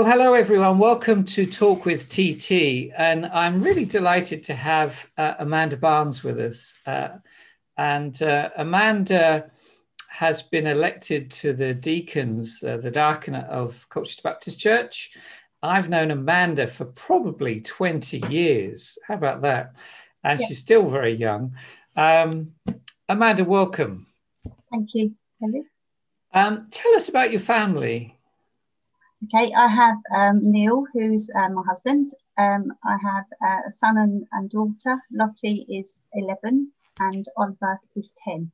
Well, hello everyone. Welcome to Talk with TT, and I'm really delighted to have uh, Amanda Barnes with us. Uh, and uh, Amanda has been elected to the deacons, uh, the diaconate of Colchester Baptist Church. I've known Amanda for probably 20 years. How about that? And she's still very young. Um, Amanda, welcome. Thank you, Kelly. Um, tell us about your family. Okay, I have um, Neil, who's uh, my husband. Um, I have uh, a son and, and, daughter. Lottie is 11 and Oliver is 10.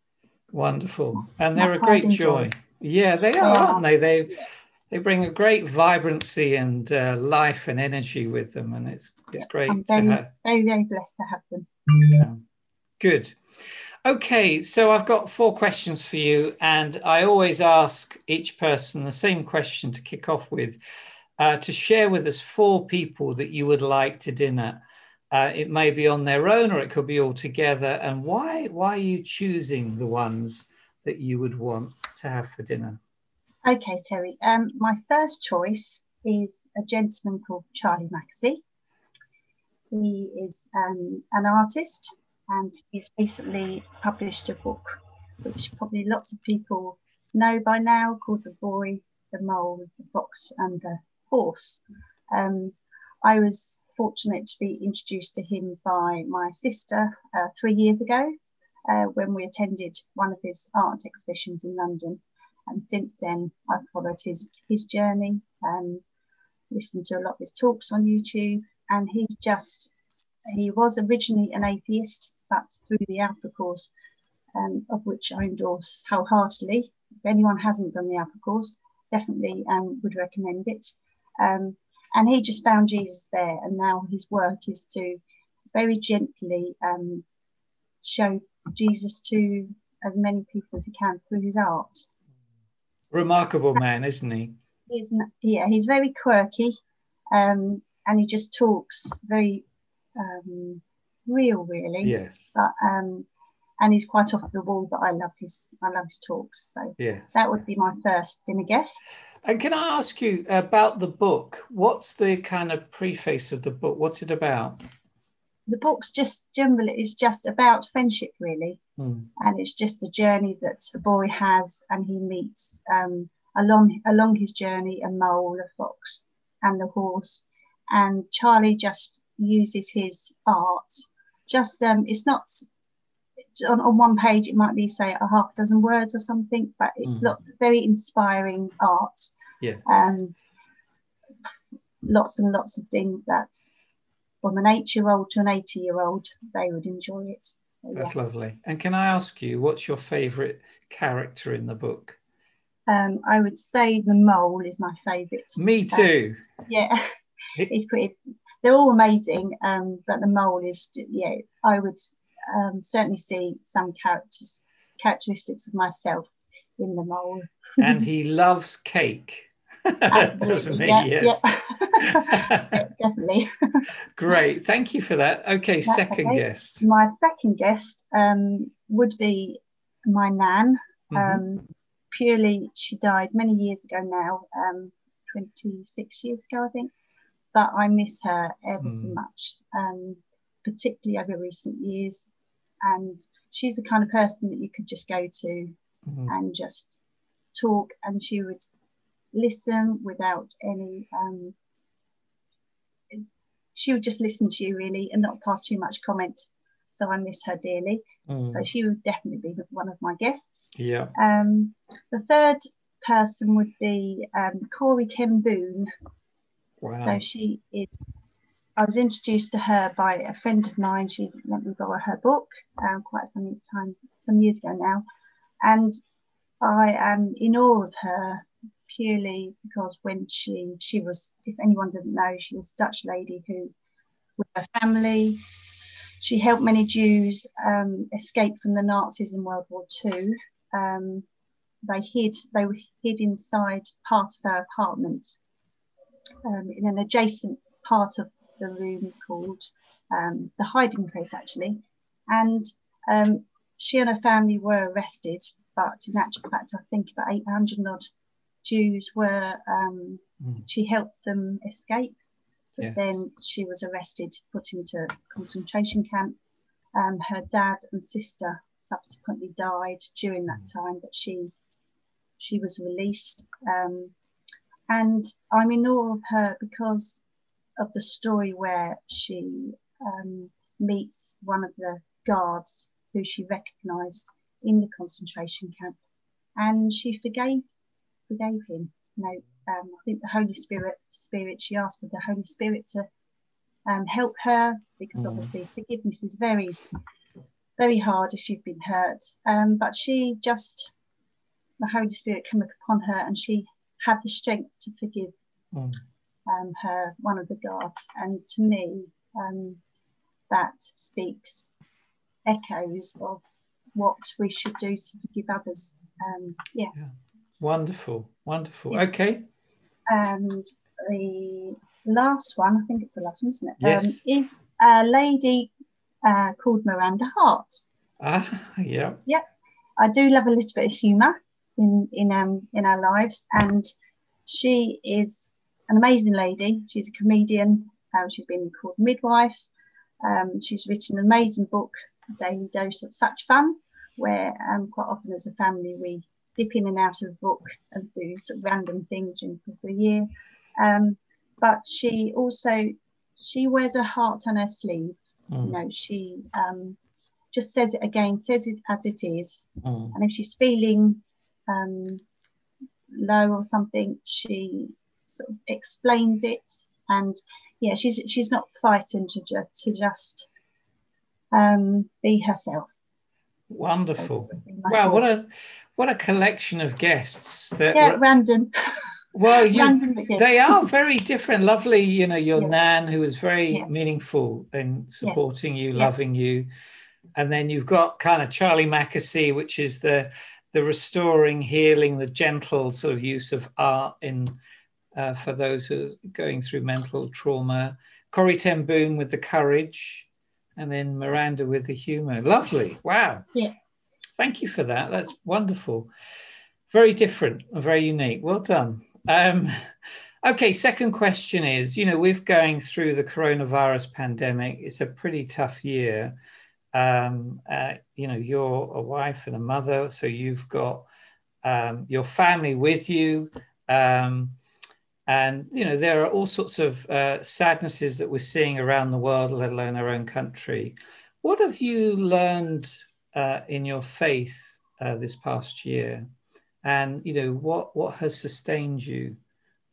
Wonderful. And they're a great joy. Yeah, they are, aren't they? They they bring a great vibrancy and uh, life and energy with them, and it's it's great I'm very, to have. Very, very blessed to have them. Yeah. Good. Okay, so I've got four questions for you, and I always ask each person the same question to kick off with uh, to share with us four people that you would like to dinner. Uh, it may be on their own or it could be all together. And why, why are you choosing the ones that you would want to have for dinner? Okay, Terry. Um, my first choice is a gentleman called Charlie Mackesy. He is um, an artist and he's recently published a book which probably lots of people know by now called The Boy, the Mole, the Fox, and the Horse. Um, I was fortunate to be introduced to him by my sister uh, three years ago uh, when we attended one of his art exhibitions in London. And since then, I've followed his, his journey, and listened to a lot of his talks on YouTube, and he's just, he was originally an atheist, that's through the Alpha course, um, of which I endorse wholeheartedly. If anyone hasn't done the Alpha course, definitely um, would recommend it. Um, and he just found Jesus there, and now his work is to very gently um, show Jesus to as many people as he can through his art. Remarkable man, isn't he? He's yeah, he's very quirky, um, and he just talks very um, real, really. Yes. But um, and he's quite off the wall, but I love his I love his talks. So yes. that would be my first dinner guest. And can I ask you about the book? What's the kind of preface of the book? What's it about? The book's just generally is just about friendship, really, hmm. and it's just the journey that the boy has, and he meets um, along along his journey a mole, a fox, and the horse, and Charlie just uses his art just um, it's not on, on one page it might be say a half dozen words or something but it's mm. lot, very inspiring art. Yes. um, lots and lots of things that from an eight year old to an 80 year old they would enjoy it. So, that's yeah. lovely. And can i ask you what's your favorite character in the book? Um, i would say the mole is my favorite me too. yeah. He's pretty they're all amazing. Um, but the mole is, yeah, I would um, certainly see some characters characteristics of myself in the mole. and he loves cake. Doesn't he? Yeah, yes. Yeah. definitely. Great. Thank you for that. Okay, That's second okay. guest. My second guest um, would be my nan. Mm-hmm. Um, purely, she died many years ago now, um, 26 years ago, I think but I miss her ever mm. so hmm. much, um, particularly over recent years. And she's the kind of person that you could just go to mm. and just talk, and she would listen without any. Um, she would just listen to you really and not pass too much comment. So I miss her dearly. Mm. So she would definitely be one of my guests. Yeah. Um, the third person would be um, Corrie ten Boom. Wow. So she is. I was introduced to her by a friend of mine. She let me borrow her book um, quite some time, some years ago now, and I am in awe of her purely because when she she was, if anyone doesn't know, she was a Dutch lady who, with her family, she helped many Jews um, escape from the Nazis in World War II. Um, they hid they were hid inside part of her apartment um, in an adjacent part of the room called um, the hiding place, actually. And um, she and her family were arrested, but in actual fact, I think about 800 odd Jews were, um, Mm. she helped them escape. But Yes. then she was arrested, put into a concentration camp. Um, her dad and sister subsequently died during that time, but she she was released. Um, and I'm in awe of her because of the story where she um, meets one of the guards who she recognised in the concentration camp, and she forgave forgave him. You know, um, I think the Holy Spirit Spirit. She asked for the Holy Spirit to um, help her because Mm. obviously forgiveness is very very hard if you've been hurt. Um, but she just the Holy Spirit came upon her, and she had the strength to forgive Mm. um, her one of the guards. And to me, um, that speaks echoes of what we should do to forgive others. Um, yeah, Wonderful, wonderful. Yes. Okay. and the last one, I think it's the last one, isn't it? Yes. Um, is a lady uh, called Miranda Hart. Ah, yeah. Yep I do love a little bit of humour in in um in our lives, and she is an amazing lady. She's a comedian. Um, she's been called midwife. Um, she's written an amazing book, Daily Dose of Such Fun, where um, quite often as a family we dip in and out of the book and do sort of random things during the course of the year. Um, but she also she wears her heart on her sleeve. You Mm, know, she um, just says it again, says it as it is, mm, and if she's feeling um, low or something, she sort of explains it. And yeah, she's she's not frightened to just to just um, be herself. Wonderful. Wow, what a what a collection of guests that yeah, were- random. well you random but good. they are very different lovely you know your Yeah. nan who was very Yeah. meaningful in supporting you Yeah. loving you and then you've got kind of charlie mackesy which is the the restoring healing the gentle sort of use of art in uh, for those who are going through mental trauma. Corrie ten boom with the courage and then miranda with the humor. Lovely. Wow. Yeah. thank you for that. That's wonderful. Very different and very unique. Well done. Um, okay, second question is you know, we're going through the coronavirus pandemic. It's a pretty tough year. Um, uh, you know, you're a wife and a mother, so you've got um, your family with you. Um, and, you know, there are all sorts of uh, sadnesses that we're seeing around the world, let alone our own country. What have you learned uh, in your faith uh, this past year? and you know what what has sustained you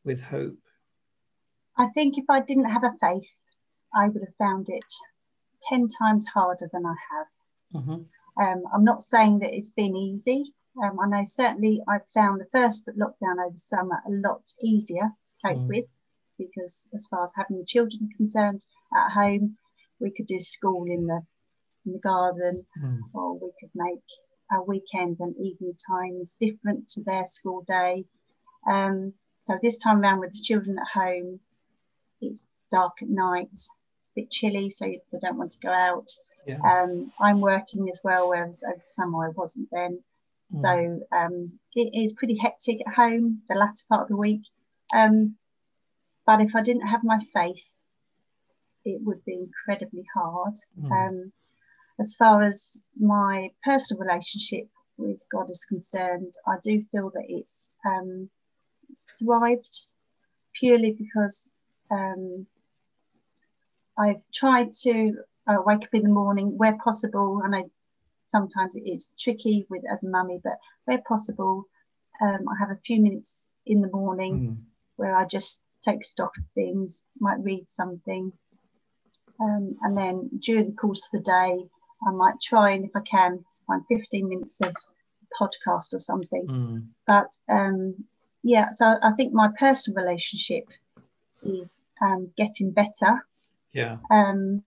with hope I think if I didn't have a faith, I would have found it ten times harder than I have. Mhm. Um, I'm not saying that it's been easy. Um, I know certainly I've found the first lockdown over summer a lot easier to cope Mm. with because, as far as having the children concerned at home, we could do school in the in the garden, Mm. or we could make our weekends and evening times different to their school day. Um, so this time around with the children at home, it's dark at night, bit chilly, so they don't want to go out. yeah Um, I'm working as well, whereas over summer I wasn't then. So um, it is pretty hectic at home the latter part of the week. Um, but if I didn't have my faith, it would be incredibly hard. Mm. Um, as far as my personal relationship with God is concerned, I do feel that it's, um, it's thrived purely because um, I've tried to uh, wake up in the morning where possible. I know sometimes it is tricky with as a mummy, but where possible, um, I have a few minutes in the morning Mm. where I just take stock of things, might read something, um, and then during the course of the day, I might try and if I can find 15 minutes of podcast or something. Mm. But um, yeah, so I think my personal relationship is um, getting better. Yeah Um,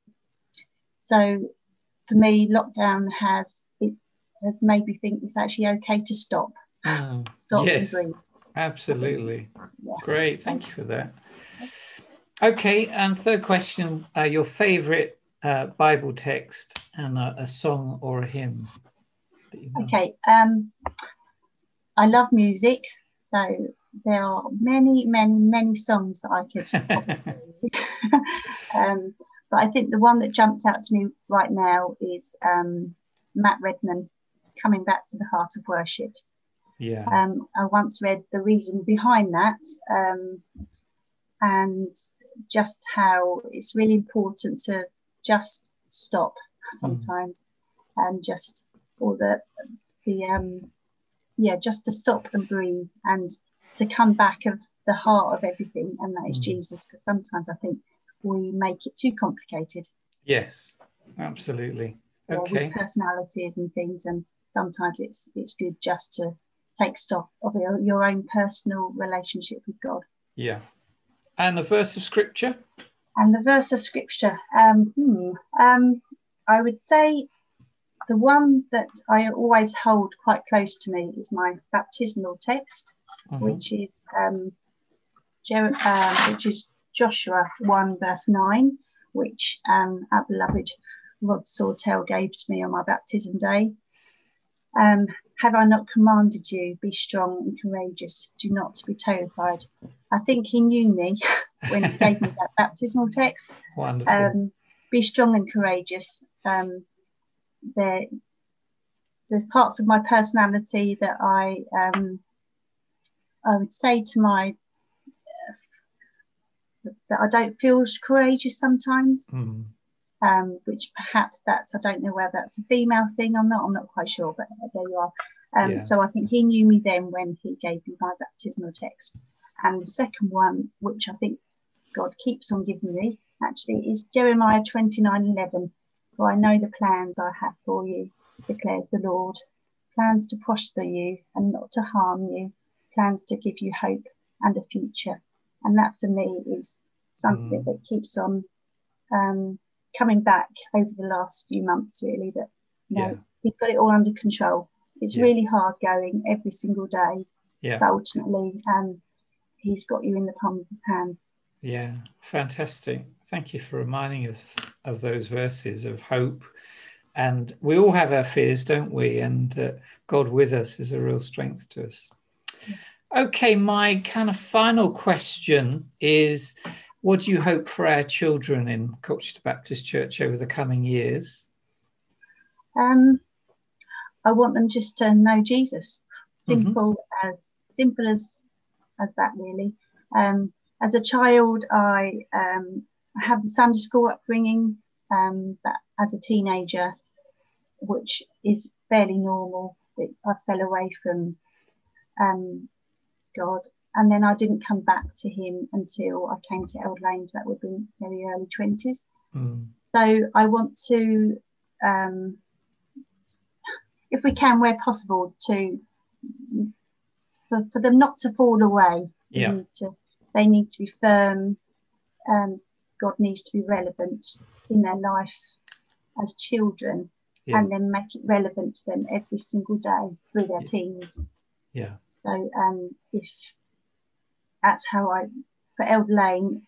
so for me, lockdown has it has made me think it's actually okay to stop, Mm. stop Yes. absolutely Yeah. great thank you for that okay and third question uh, your favorite uh, bible text and a, a song or a hymn that you know. Okay. Um, I love music, so there are many, many, many songs that I could. um, but I think the one that jumps out to me right now is um, Matt Redman coming back to the heart of worship. Yeah. Um, I once read the reason behind that, um, and just how it's really important to just stop sometimes mm. and just or the the um yeah just to stop and breathe and to come back of the heart of everything and that is mm. jesus because sometimes i think we make it too complicated. Yes absolutely. Okay. personalities and things and sometimes it's it's good just to take stock of your, your own personal relationship with god. Yeah. And the verse of scripture? And the verse of scripture um, hmm, um i would say the one that I always hold quite close to me is my baptismal text, mm-hmm. which is um, Jer- uh, which is Joshua 1 verse 9, which um, our beloved Rod Sawtell gave to me on my baptism day. Um, have I not commanded you, be strong and courageous, do not be terrified. I think he knew me when he gave me that baptismal text. Wonderful. Um, be strong and courageous. Um, there there's parts of my personality that I um, I would say to my that I don't feel courageous sometimes. Mm. Um, which perhaps that's I don't know whether that's a female thing or not. I'm not quite sure, but there you are. Um, yeah. So I think he knew me then when he gave me my baptismal text. And the second one, which I think God keeps on giving me, actually, is Jeremiah 29:11. For I know the plans I have for you, declares the Lord plans to prosper you and not to harm you, plans to give you hope and a future. And that for me is something mm. that keeps on um, coming back over the last few months, really. That you know, yeah. he's got it all under control. It's yeah. really hard going every single day, yeah. but ultimately, um, he's got you in the palm of his hands. Yeah, fantastic. Thank you for reminding us of those verses of hope. And we all have our fears, don't we? And uh, God with us is a real strength to us. Okay, my kind of final question is what do you hope for our children in Colchester Baptist Church over the coming years? Um, I want them just to know Jesus. Simple mm-hmm. as simple as as that, really. Um, as a child, I um, had the Sunday school upbringing, um, but as a teenager, which is fairly normal, I fell away from um, God. And then I didn't come back to Him until I came to Eld Lanes. That would be very early 20s. Mm. So I want to, um, if we can, where possible, to for, for them not to fall away. Yeah. They need to, they need to be firm. Um, God needs to be relevant in their life as children yeah. and then make it relevant to them every single day through their yeah. teens. Yeah. So um, if that's how I, for Eld Lane,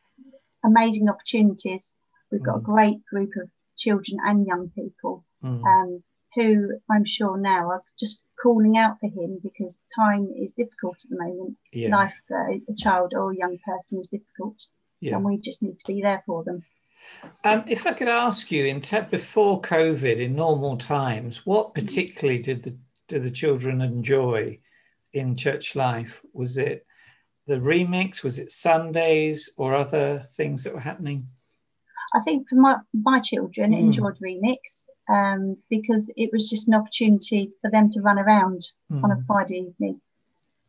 amazing opportunities. We've got mm. a great group of children and young people mm. um, who I'm sure now are just calling out for him because time is difficult at the moment. Yeah. Life for a child or a young person is difficult yeah. and we just need to be there for them. Um, if I could ask you, in te- before COVID, in normal times, what particularly did the did the children enjoy in church life? Was it the remix? Was it Sundays or other things that were happening? I think for my my children mm. enjoyed remix um, because it was just an opportunity for them to run around mm. on a Friday evening,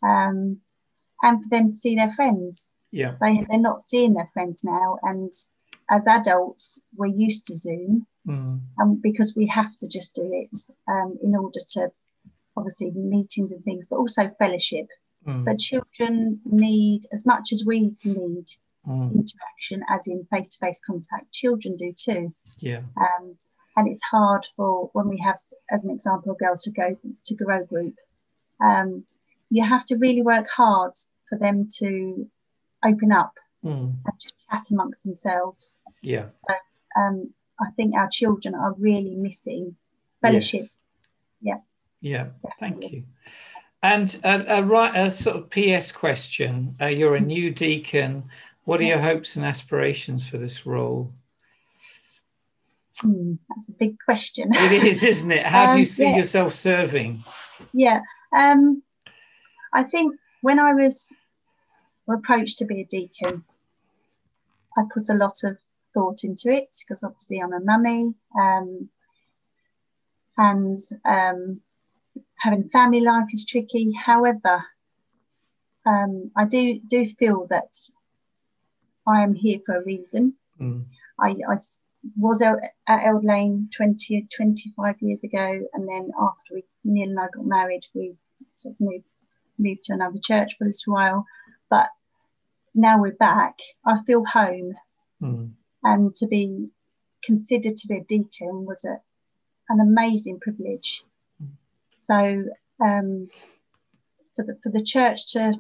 um, and for them to see their friends. Yeah. They, they're not seeing their friends now. And as adults, we're used to Zoom. Mm. And because we have to just do it um, in order to obviously meetings and things, but also fellowship. Mm. But children need as much as we need mm. interaction, as in face to face contact. Children do too. Yeah. Um, and it's hard for when we have, as an example, girls to go to grow group. Um, you have to really work hard for them to open up mm. and just chat amongst themselves. Yeah. So um, I think our children are really missing fellowship. Yes. Yeah. Yeah. Thank you. And a, a, a, sort of PS question. Uh, you're a new deacon. What are your hopes and aspirations for this role? Mm, that's a big question. it is, isn't it? How um, do you um, see yeah. yourself serving? Yeah. Um, I think when I was approached to be a deacon, I put a lot of thought into it because obviously I'm a mummy um, and um, having family life is tricky. However, um, I do do feel that I am here for a reason. Mm. I, I, was at Eld Lane 20, 25 years ago, and then after we, Neil and I got married, we sort of moved, moved to another church for a little while. But now we're back, I feel home. Mm. And to be considered to be a deacon was a, an amazing privilege. So um, for the for the church to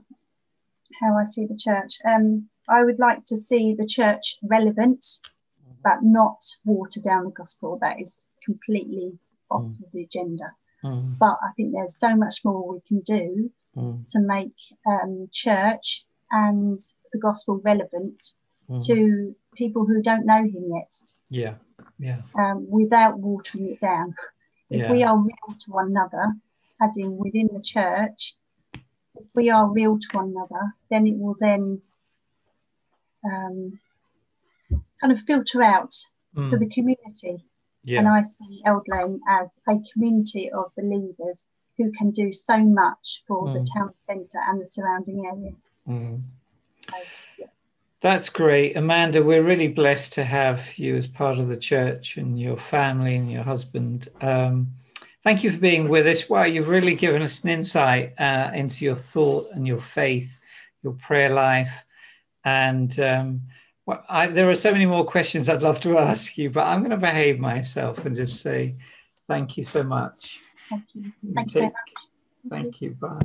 how I see the church, um, I would like to see the church relevant, but not water down the gospel. That is completely off mm. of the agenda. Mm. But I think there's so much more we can do mm. to make um, church and the gospel relevant mm. to people who don't know him yet. Yeah, yeah. Um, without watering it down. If yeah. we are real to one another, as in within the church, if we are real to one another, then it will then um, kind of filter out mm. to the community. Yeah. And I see Eld Lane as a community of believers who can do so much for mm. the town centre and the surrounding area. Mm. That's great. Amanda, we're really blessed to have you as part of the church and your family and your husband. Um, thank you for being with us. Wow, you've really given us an insight uh, into your thought and your faith, your prayer life. And um, well, I, there are so many more questions I'd love to ask you, but I'm going to behave myself and just say thank you so much. Thank you. Thank you. Thank you. Bye.